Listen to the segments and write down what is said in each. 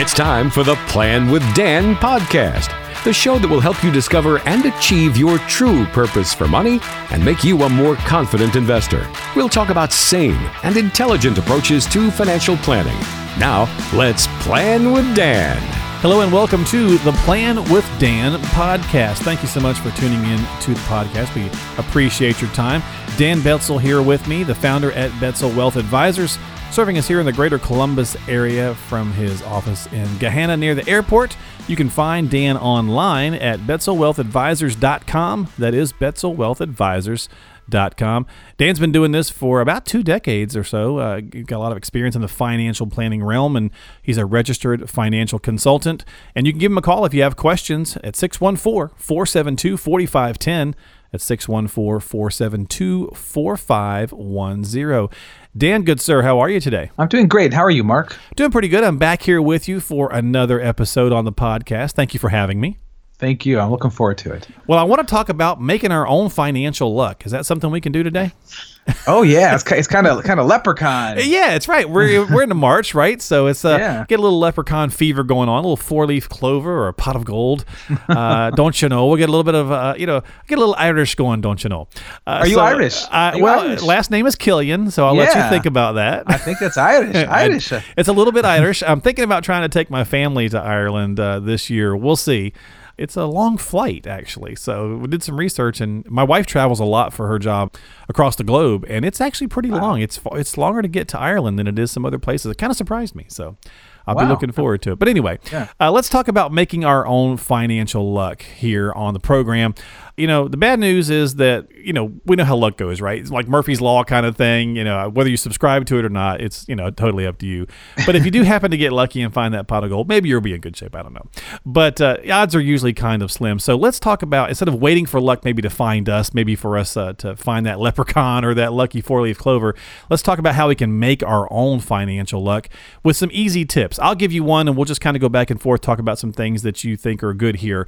It's time for the Plan with Dan podcast, the show that will help you discover and achieve your true purpose for money and make you a more confident investor. We'll talk about sane and intelligent approaches to financial planning. Now, let's plan with Dan. Hello and welcome to the Plan with Dan podcast. Thank you so much for tuning in to the podcast. We appreciate your time. Dan Betzel here with me, the founder at Betzel Wealth Advisors, serving us here in the greater Columbus area from his office in Gahanna near the airport. You can find Dan online at betzelwealthadvisors.com. That is betzelwealthadvisors.com. Dan's been doing this for about two decades or so. Uh, he's got a lot of experience in the financial planning realm, and he's a registered financial consultant. And you can give him a call if you have questions at 614 472 4510. At 614 472 4510. Dan, good sir, how are you today? I'm doing great. How are you, Mark? Doing pretty good. I'm back here with you for another episode on the podcast. Thank you for having me. Thank you. I'm looking forward to it. Well, I want to talk about making our own financial luck. Is that something we can do today? Oh yeah, it's, it's kind of kind of leprechaun. Yeah, it's right. We're we're into March, right? So it's uh, Yeah. get a little leprechaun fever going on, a little four leaf clover or a pot of gold. Uh, don't you know? We'll get a little bit of uh, you know, get a little Irish going. Don't you know? Uh, Are you Irish? Uh, Are you well, Irish? last name is Killian, so I'll let you think about that. I think that's Irish. Irish. It's a little bit Irish. I'm thinking about trying to take my family to Ireland uh, this year. We'll see. It's a long flight, actually. So we did some research, and my wife travels a lot for her job across the globe, and it's actually pretty long. It's it's longer to get to Ireland than it is some other places. It kind of surprised me. So. I'll be looking forward to it. But anyway, Yeah. uh, let's talk about making our own financial luck here on the program. You know, the bad news is that, you know, we know how luck goes, right? It's like Murphy's Law kind of thing. You know, whether you subscribe to it or not, it's, you know, totally up to you. But if you do happen to get lucky and find that pot of gold, maybe you'll be in good shape. I don't know. But uh, odds are usually kind of slim. So let's talk about, instead of waiting for luck maybe to find us, maybe for us uh, to find that leprechaun or that lucky four leaf clover, let's talk about how we can make our own financial luck with some easy tips. I'll give you one and we'll just kind of go back and forth, talk about some things that you think are good here.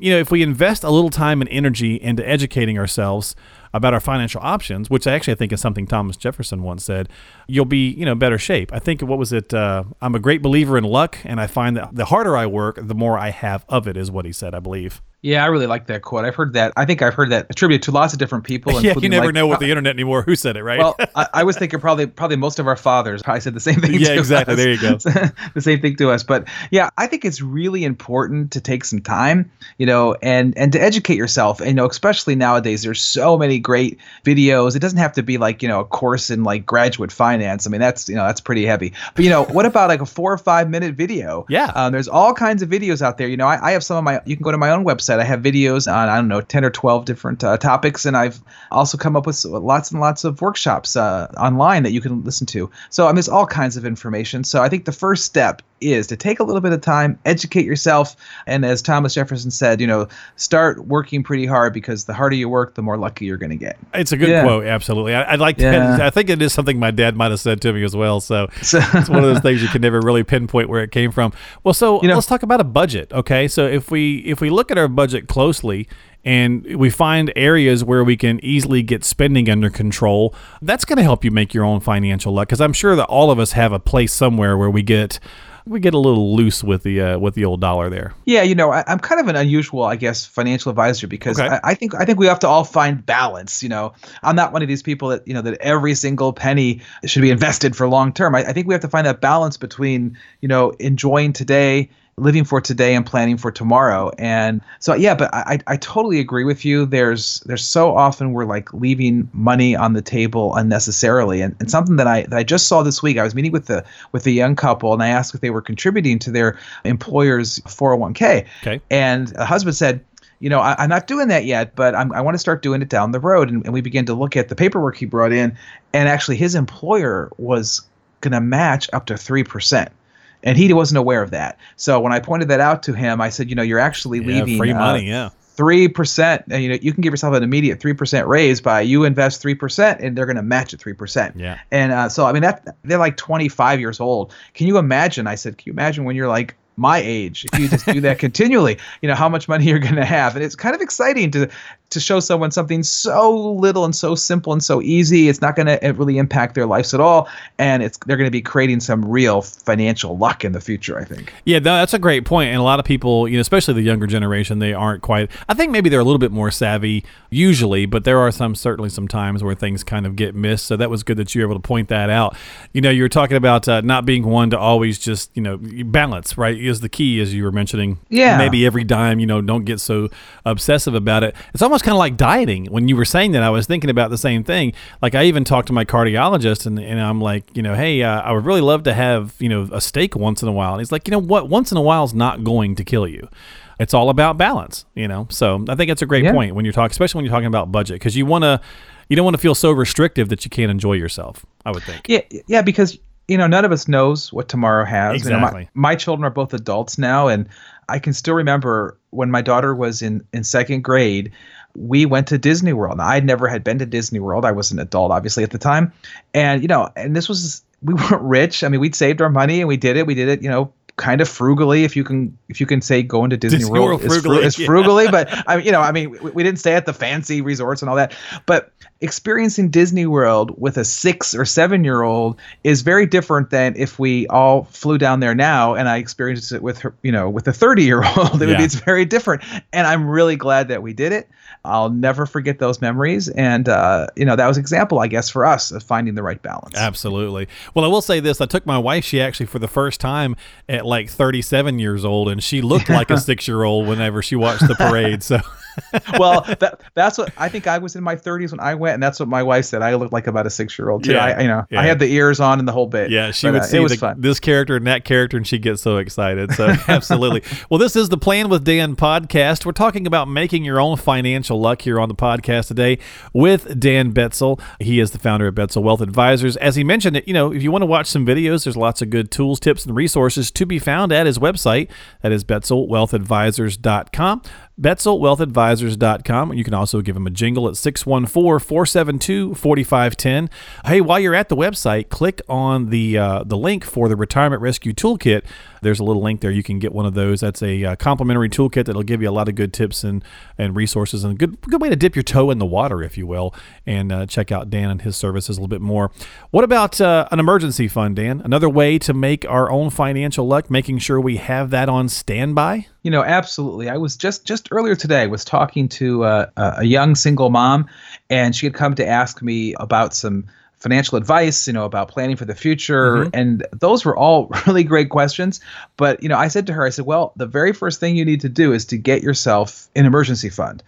You know, if we invest a little time and energy into educating ourselves about our financial options, which I actually think is something Thomas Jefferson once said, you'll be, you know, better shape. I think what was it? Uh, I'm a great believer in luck, and I find that the harder I work, the more I have of it, is what he said, I believe. Yeah, I really like that quote. I've heard that. I think I've heard that attributed to lots of different people. yeah, you never like- know with the internet anymore who said it, right? Well, I, I was thinking probably probably most of our fathers probably said the same thing. Yeah, exactly. us. There you go. the same thing to us. But yeah, I think it's really important to take some time, you know, and and to educate yourself. And, you know, especially nowadays, there's so many great videos. It doesn't have to be like you know a course in like graduate finance. I mean, that's you know that's pretty heavy. But you know, what about like a four or five minute video? Yeah. Um, there's all kinds of videos out there. You know, I, I have some of my. You can go to my own website. I have videos on I don't know ten or twelve different uh, topics, and I've also come up with lots and lots of workshops uh, online that you can listen to. So I mean, there's all kinds of information. So I think the first step is to take a little bit of time, educate yourself, and as Thomas Jefferson said, you know, start working pretty hard because the harder you work, the more lucky you're going to get. It's a good Yeah. quote, absolutely. I, I'd like to. Yeah. I think it is something my dad might have said to me as well. So So- it's one of those things you can never really pinpoint where it came from. Well, so You know- let's talk about a budget. Okay, so if we if we look at our budget closely and we find areas where we can easily get spending under control, that's going to help you make your own financial luck. Because I'm sure that all of us have a place somewhere where we get we get a little loose with the uh, with the old dollar there. Yeah, you know, I, I'm kind of an unusual, I guess, financial advisor because Okay. I, I think I think we have to all find balance. You know, I'm not one of these people that you know that every single penny should be invested for long term. I, I think we have to find that balance between you know enjoying today living for today and planning for tomorrow. And so yeah, but I I totally agree with you. There's there's so often we're like leaving money on the table unnecessarily. And, and something that I that I just saw this week, I was meeting with the with a young couple and I asked if they were contributing to their employer's 401k. Okay. And the husband said, you know, I, I'm not doing that yet, but I'm, I want to start doing it down the road. And, and we began to look at the paperwork he brought in, and actually his employer was going to match up to three percent. And he wasn't aware of that. So when I pointed that out to him, I said, you know, you're actually Yeah, leaving free uh, money. Yeah. three percent. And you know, you can give yourself an immediate three percent raise by you invest three percent, and they're going to match at three percent. Yeah. And uh, so I mean that they're like 25 years old. Can you imagine? I said, can you imagine when you're like my age if you just do that continually? You know how much money you're going to have, and it's kind of exciting to to show someone something so little and so simple and so easy. It's not going to really impact their lives at all, and it's they're going to be creating some real financial luck in the future. I think. Yeah, that's a great. And a lot of people, you know, especially the younger generation, they aren't quite. I think maybe they're a little bit more savvy usually, but there are some certainly some times where things kind of get missed. So that was good that you were able to point that out. You know, you were talking about uh, not being one to always just you know balance. Right is the key, as you were mentioning. Yeah. Maybe every dime, you know, don't get so obsessive about it. It's almost kind of like dieting. When you were saying that, I was thinking about the same thing. Like I even talked to my cardiologist, and, and I'm like, you know, hey, uh, I would really love to have you know a steak once in a while. And he's like, you know what, once in a while is not going to kill you. It's all about balance, you know. So I think that's a great Yeah. point when you're talking, especially when you're talking about budget, because you want to, you don't want to feel so restrictive that you can't enjoy yourself. I would think. Yeah, yeah, because you know none of us knows what tomorrow has. You know, Exactly. my, my children are both adults now, and I can still remember when my daughter was in in second grade. We went to Disney World. Now, I never had been to Disney World. I was an adult, obviously, at the time, and you know, and this was we weren't rich. I mean, we'd saved our money and we did it. We did it, you know, kind of frugally, if you can if you can say going to Disney, Disney World, World is, fru- frugally, yeah. but I mean, you know, I mean, we, we didn't stay at the fancy resorts and all that, but experiencing Disney World with a six or seven year old is very different than if we all flew down there now and I experienced it with her, you know, with a 30 year old. It would be, it's very different. And I'm really glad that we did it. I'll never forget those memories. And, uh, you know, that was example, I guess, for us of finding the right balance. Absolutely. Well, I will say this: I took my wife. She actually, for the first time, at like 37 years old, and she looked like a six-year-old whenever she watched the parade. So, well, that, that's what I think I was in my 30s when I went. And that's what my wife said. I looked like about a six year old too. Yeah. I, you know, Yeah. I had the ears on and the whole bit. yeah, she But, would uh, see the, this character and that character, and she gets so excited. So, absolutely. Well, this is the Plan with Dan podcast. We're talking about making your own financial luck here on the podcast today with Dan Betzel. He is the founder of Betzel Wealth Advisors. As he mentioned, you know, if you want to watch some videos, there's lots of good tools, tips, and resources to be found at his website. That is BetzelWealthAdvisors.com. BetzelWealthAdvisors.com. You can also give them a jingle at 614 472 4510. Hey, while you're at the website, click on the uh, the link for the Retirement Rescue Toolkit. There's a little link there. You can get one of those. That's a uh, complimentary toolkit that'll give you a lot of good tips and, and resources and a good, good way to dip your toe in the water, if you will, and uh, check out Dan and his services a little bit more. What about uh, an emergency fund, Dan? Another way to make our own financial luck, making sure we have that on standby? You know, absolutely. I was just just earlier today. Was talking to uh, a a young single mom, and she had come to ask me about some financial advice. You know, about planning for the future, and those were all really great questions. But you know, I said to her, I said, well, the very first thing you need to do is to get yourself an emergency fund.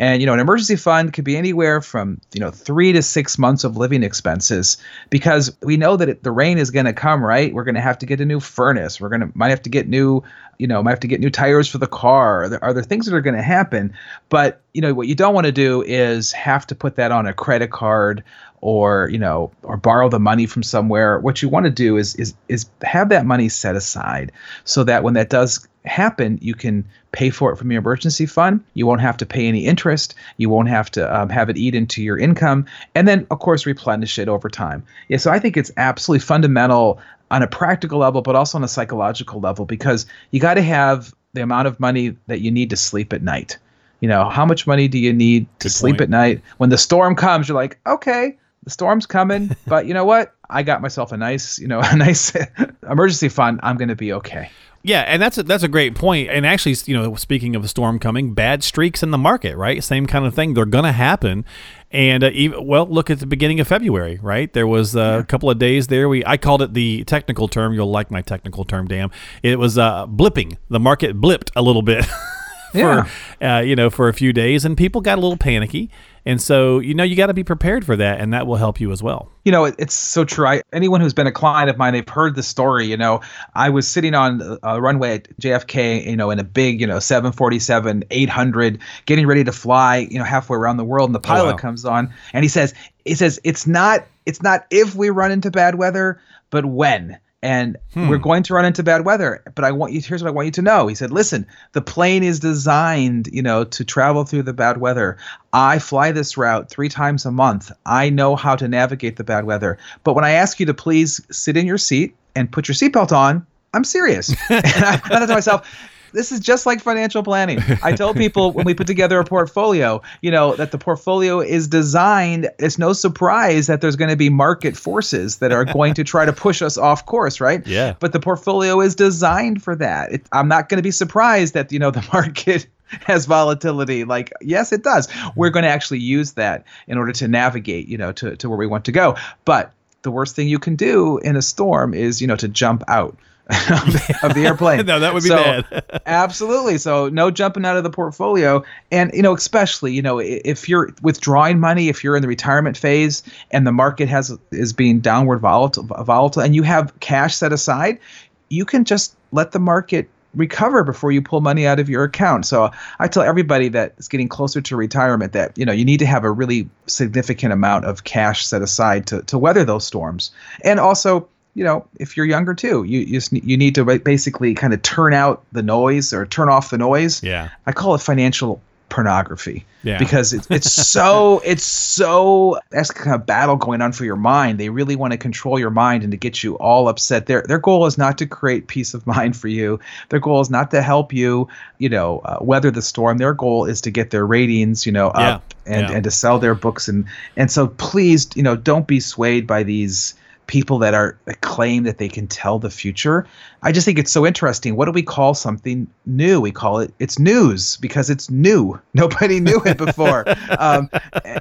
And you know, an emergency fund could be anywhere from you know three to six months of living expenses, because we know that it, the rain is going to come. Right, we're going to have to get a new furnace. We're going to might have to get new, you know, might have to get new tires for the car. Are there, are there things that are going to happen? But you know, what you don't want to do is have to put that on a credit card or you know or borrow the money from somewhere. What you want to do is is is have that money set aside so that when that does happen you can pay for it from your emergency fund. You won't have to pay any interest. You won't have to um, have it eat into your income. And then of course replenish it over time. Yeah so i think it's absolutely fundamental on a practical level but also on a psychological level because you got to have the amount of money that you need to sleep at night. You know how much money do you need to Good sleep point. at night? When the storm comes you're like okay the storm's coming. But you know what? I got myself a nice you know a nice emergency fund. I'm going to be okay Yeah, and that's a, that's a great point. And actually, you know, speaking of a storm coming, bad streaks in the market, right? Same kind of thing. They're going to happen. And uh, even, well, look at the beginning of February, right? There was uh, a couple of days there. We I called it the technical term. You'll like my technical term, Dan. It was uh, blipping. The market blipped a little bit. Yeah. for uh, you know for a few days and people got a little panicky and so you know you got to be prepared for that and that will help you as well you know, it, it's so true. I, anyone who's been a client of mine, they've heard the story. You know, I was sitting on a- runway at JFK, you know, in a big, you know, 747, 800, getting ready to fly, you know, halfway around the world, and the oh, pilot wow. comes on, and he says, he says, it's not, it's not if we run into bad weather, but when. And we're hmm. going to run into bad weather, but I want you. Here's what I want you to know. He said, "Listen, the plane is designed, you know, to travel through the bad weather. I fly this route three times a month. I know how to navigate the bad weather. But when I ask you to please sit in your seat and put your seatbelt on, I'm serious." and I thought to myself, this is just like financial planning. I tell people when we put together a portfolio, you know, that the portfolio is designed. It's no surprise that there's going to be market forces that are going to try to push us off course, right? Yeah. But the portfolio is designed for that. It, I'm not going to be surprised that you know the market has volatility like yes it does we're going to actually use that in order to navigate you know to, to where we want to go but the worst thing you can do in a storm is you know to jump out of the airplane. no, that would be so, bad. absolutely. So no jumping out of the portfolio, and you know, especially you know, if you're withdrawing money, if you're in the retirement phase and the market has is being downward volatile, volatile, and you have cash set aside, you can just let the market recover before you pull money out of your account. So I tell everybody that is getting closer to retirement that you know you need to have a really significant amount of cash set aside to to weather those storms. And also, you know, if you're younger too, you you, just, you need to basically kind of turn out the noise or turn off the noise. Yeah. I call it financial pornography yeah. because it's it's so it's so that's kind of battle going on for your mind. They really want to control your mind and to get you all upset. Their their goal is not to create peace of mind for you. Their goal is not to help you, you know, uh, weather the storm. Their goal is to get their ratings, you know, up yeah. and yeah. and to sell their books and and so please, you know, don't be swayed by these people that are that claim that they can tell the future. I just think it's so interesting. What do we call something new? We call it it's news because it's new. Nobody knew it before, um,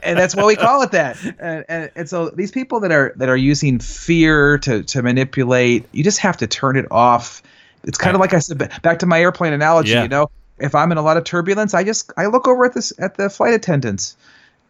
and that's why we call it that. And, and, and, so these people that are that are using fear to to manipulate, you just have to turn it off. It's kind of like I said back to my airplane analogy. Yeah. You know, if I'm in a lot of turbulence, I just I look over at this at the flight attendants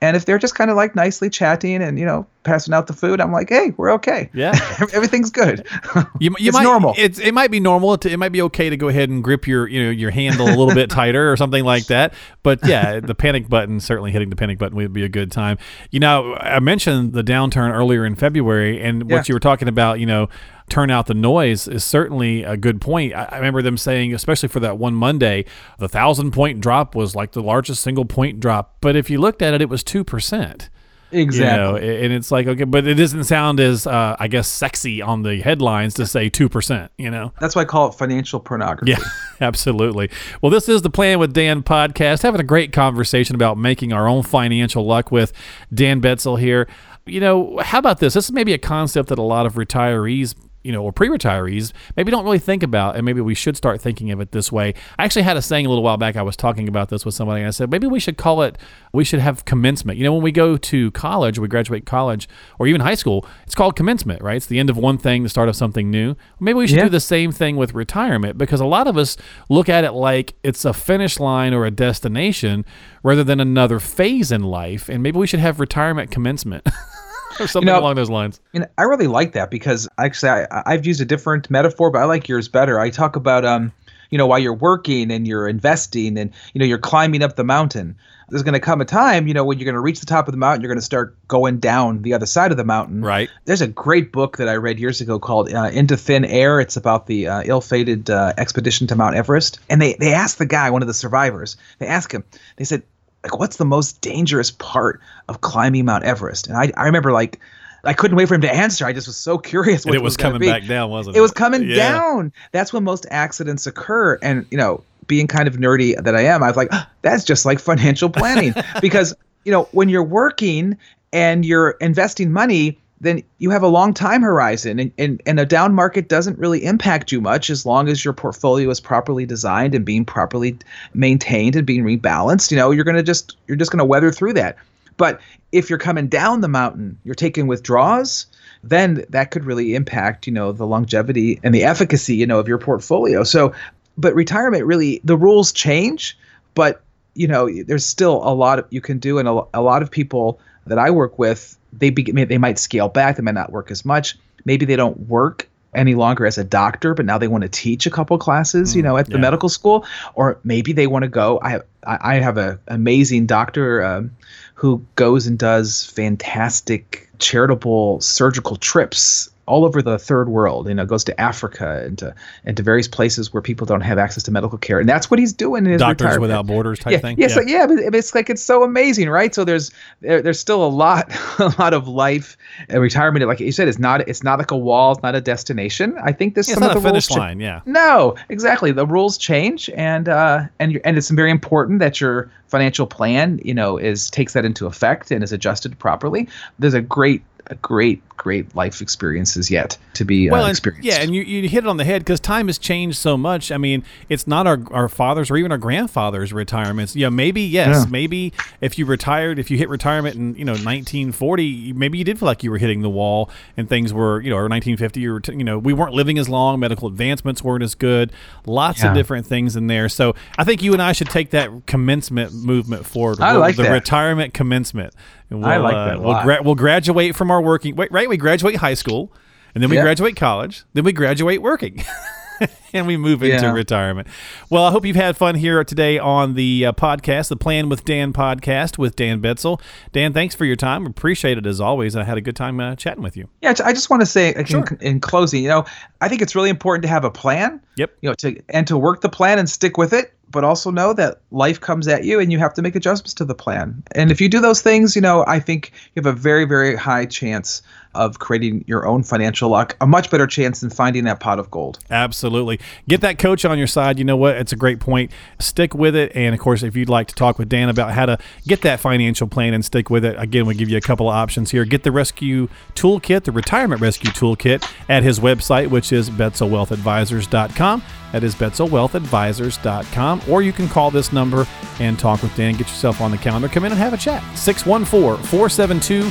and if they're just kind of like nicely chatting and you know passing out the food, I'm like, hey, we're okay. Yeah, everything's good. You, you it's might, normal. It's, it might be normal. To, it might be okay to go ahead and grip your you know your handle a little bit tighter or something like that. But yeah, the panic button certainly hitting the panic button would be a good time. You know, I mentioned the downturn earlier in February, and Yeah. what you were talking about, you know. Turn out the noise is certainly a good point. I, I remember them saying, especially for that one Monday, the thousand point drop was like the largest single point drop. But if you looked at it, it was two percent. exactly. You know, and it's like okay, but it doesn't sound as uh, I guess sexy on the headlines to say two percent. You know. That's why I call it financial pornography. Yeah, absolutely. Well, this is the Plan with Dan podcast, having a great conversation about making our own financial luck with Dan Betzel here. You know, how about this? This is maybe a concept that a lot of retirees you know, or pre-retirees maybe don't really think about, and maybe we should start thinking of it this way. I actually had a saying a little while back. I was talking about this with somebody, and I said maybe we should call it. We should have commencement. You know, when we go to college, we graduate college, or even high school, it's called commencement, right? It's the end of one thing, the start of something new. Maybe we should Yeah. do the same thing with retirement because a lot of us look at it like it's a finish line or a destination rather than another phase in life, and maybe we should have retirement commencement. or something know, along those lines. And I really like that because actually I, I've used a different metaphor, but I like yours better. I talk about um, you know, while you're working and you're investing and you know you're climbing up the mountain. There's going to come a time, you know, when you're going to reach the top of the mountain, you're going to start going down the other side of the mountain. Right. There's a great book that I read years ago called uh, Into Thin Air. It's about the uh, ill-fated uh, expedition to Mount Everest. And they they asked the guy, one of the survivors, they asked him, they said, like, what's the most dangerous part of climbing Mount Everest? And I I remember like. I couldn't wait for him to answer. I just was so curious. What And it was gonna coming back down, wasn't it? It was coming Yeah. down. That's when most accidents occur. And you know, being kind of nerdy that I am, I was like, "Ah, that's just like financial planning because you know when you're working and you're investing money. Then you have a long time horizon, and, and, and a down market doesn't really impact you much as long as your portfolio is properly designed and being properly maintained and being rebalanced. You know, you're gonna just you're just gonna weather through that. But if you're coming down the mountain, you're taking withdrawals, then that could really impact, you know, the longevity and the efficacy, you know, of your portfolio. So, but retirement really, the rules change, but you know, there's still a lot of you can do, and a, a lot of people that I work with, they be, they might scale back, they might not work as much. Maybe they don't work any longer as a doctor, but now they want to teach a couple classes, you know, at the yeah. medical school, or maybe they want to go. I I I have a amazing doctor um, who goes and does fantastic charitable surgical trips all over the third world. You know, goes to Africa and to and to various places where people don't have access to medical care, and that's what he's doing in his Doctors retirement. Without Borders type yeah, thing. Yeah, so, yeah, but it's like it's so amazing, right? So there's there, there's still a lot a lot of life. And retirement, like you said, is not it's not like a wall, it's not a destination. I think this Yeah, some it's not of a the rules finish cha- line. Yeah. no, exactly. The rules change, and uh, and and it's very important that your financial plan, you know, is takes that into effect and is adjusted properly. There's a great, great, great life experiences yet to be well, uh, and- experienced. yeah, and you, you hit it on the head because time has changed so much. I mean, it's not our, our fathers or even our grandfathers' retirements. Yeah, maybe yes, Yeah. maybe if you retired, if you hit retirement in you know 1940, maybe you did feel like you were hitting the wall and things were you know or 1950 or you know we weren't living as long, medical advancements weren't as good, lots of different things in there. So I think you and I should take that commencement movement forward. I like the that. retirement commencement. And I we'll, like uh, that a we'll, gra- we'll graduate from our working. Wait, right? We graduate high school. And then we Yeah. graduate college. Then we graduate working. and we move into Yeah. retirement. Well, I hope you've had fun here today on the uh, podcast, the Plan with Dan podcast with Dan Betzel. Dan, thanks for your time. Appreciate it as always. I had a good time uh, chatting with you. Yeah, I just want to say Sure. in, in closing, you know, I think it's really important to have a plan. Yep. You know, to and to work the plan and stick with it, but also know that life comes at you and you have to make adjustments to the plan. And if you do those things, you know, I think you have a very, very high chance of creating your own financial luck, a much better chance than finding that pot of gold. Absolutely. Get that coach on your side. You know what? It's a great point. Stick with it. And of course, if you'd like to talk with Dan about how to get that financial plan and stick with it, again, we give you a couple of options here. Get the rescue toolkit, the retirement rescue toolkit at his website, which is betzelwealthadvisors.com. That is betzelwealthadvisors.com. Or you can call this number and talk with Dan. Get yourself on the calendar. Come in and have a chat. 614 472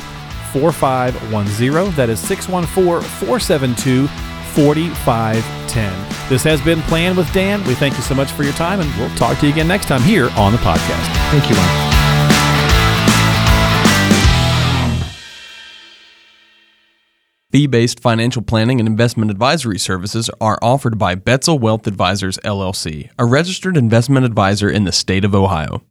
4510. That is 614 472 4510. This has been Plan with Dan. We thank you so much for your time, and we'll talk to you again next time here on the podcast. Thank you, Ron. Fee based financial planning and investment advisory services are offered by Betzel Wealth Advisors LLC, a registered investment advisor in the state of Ohio.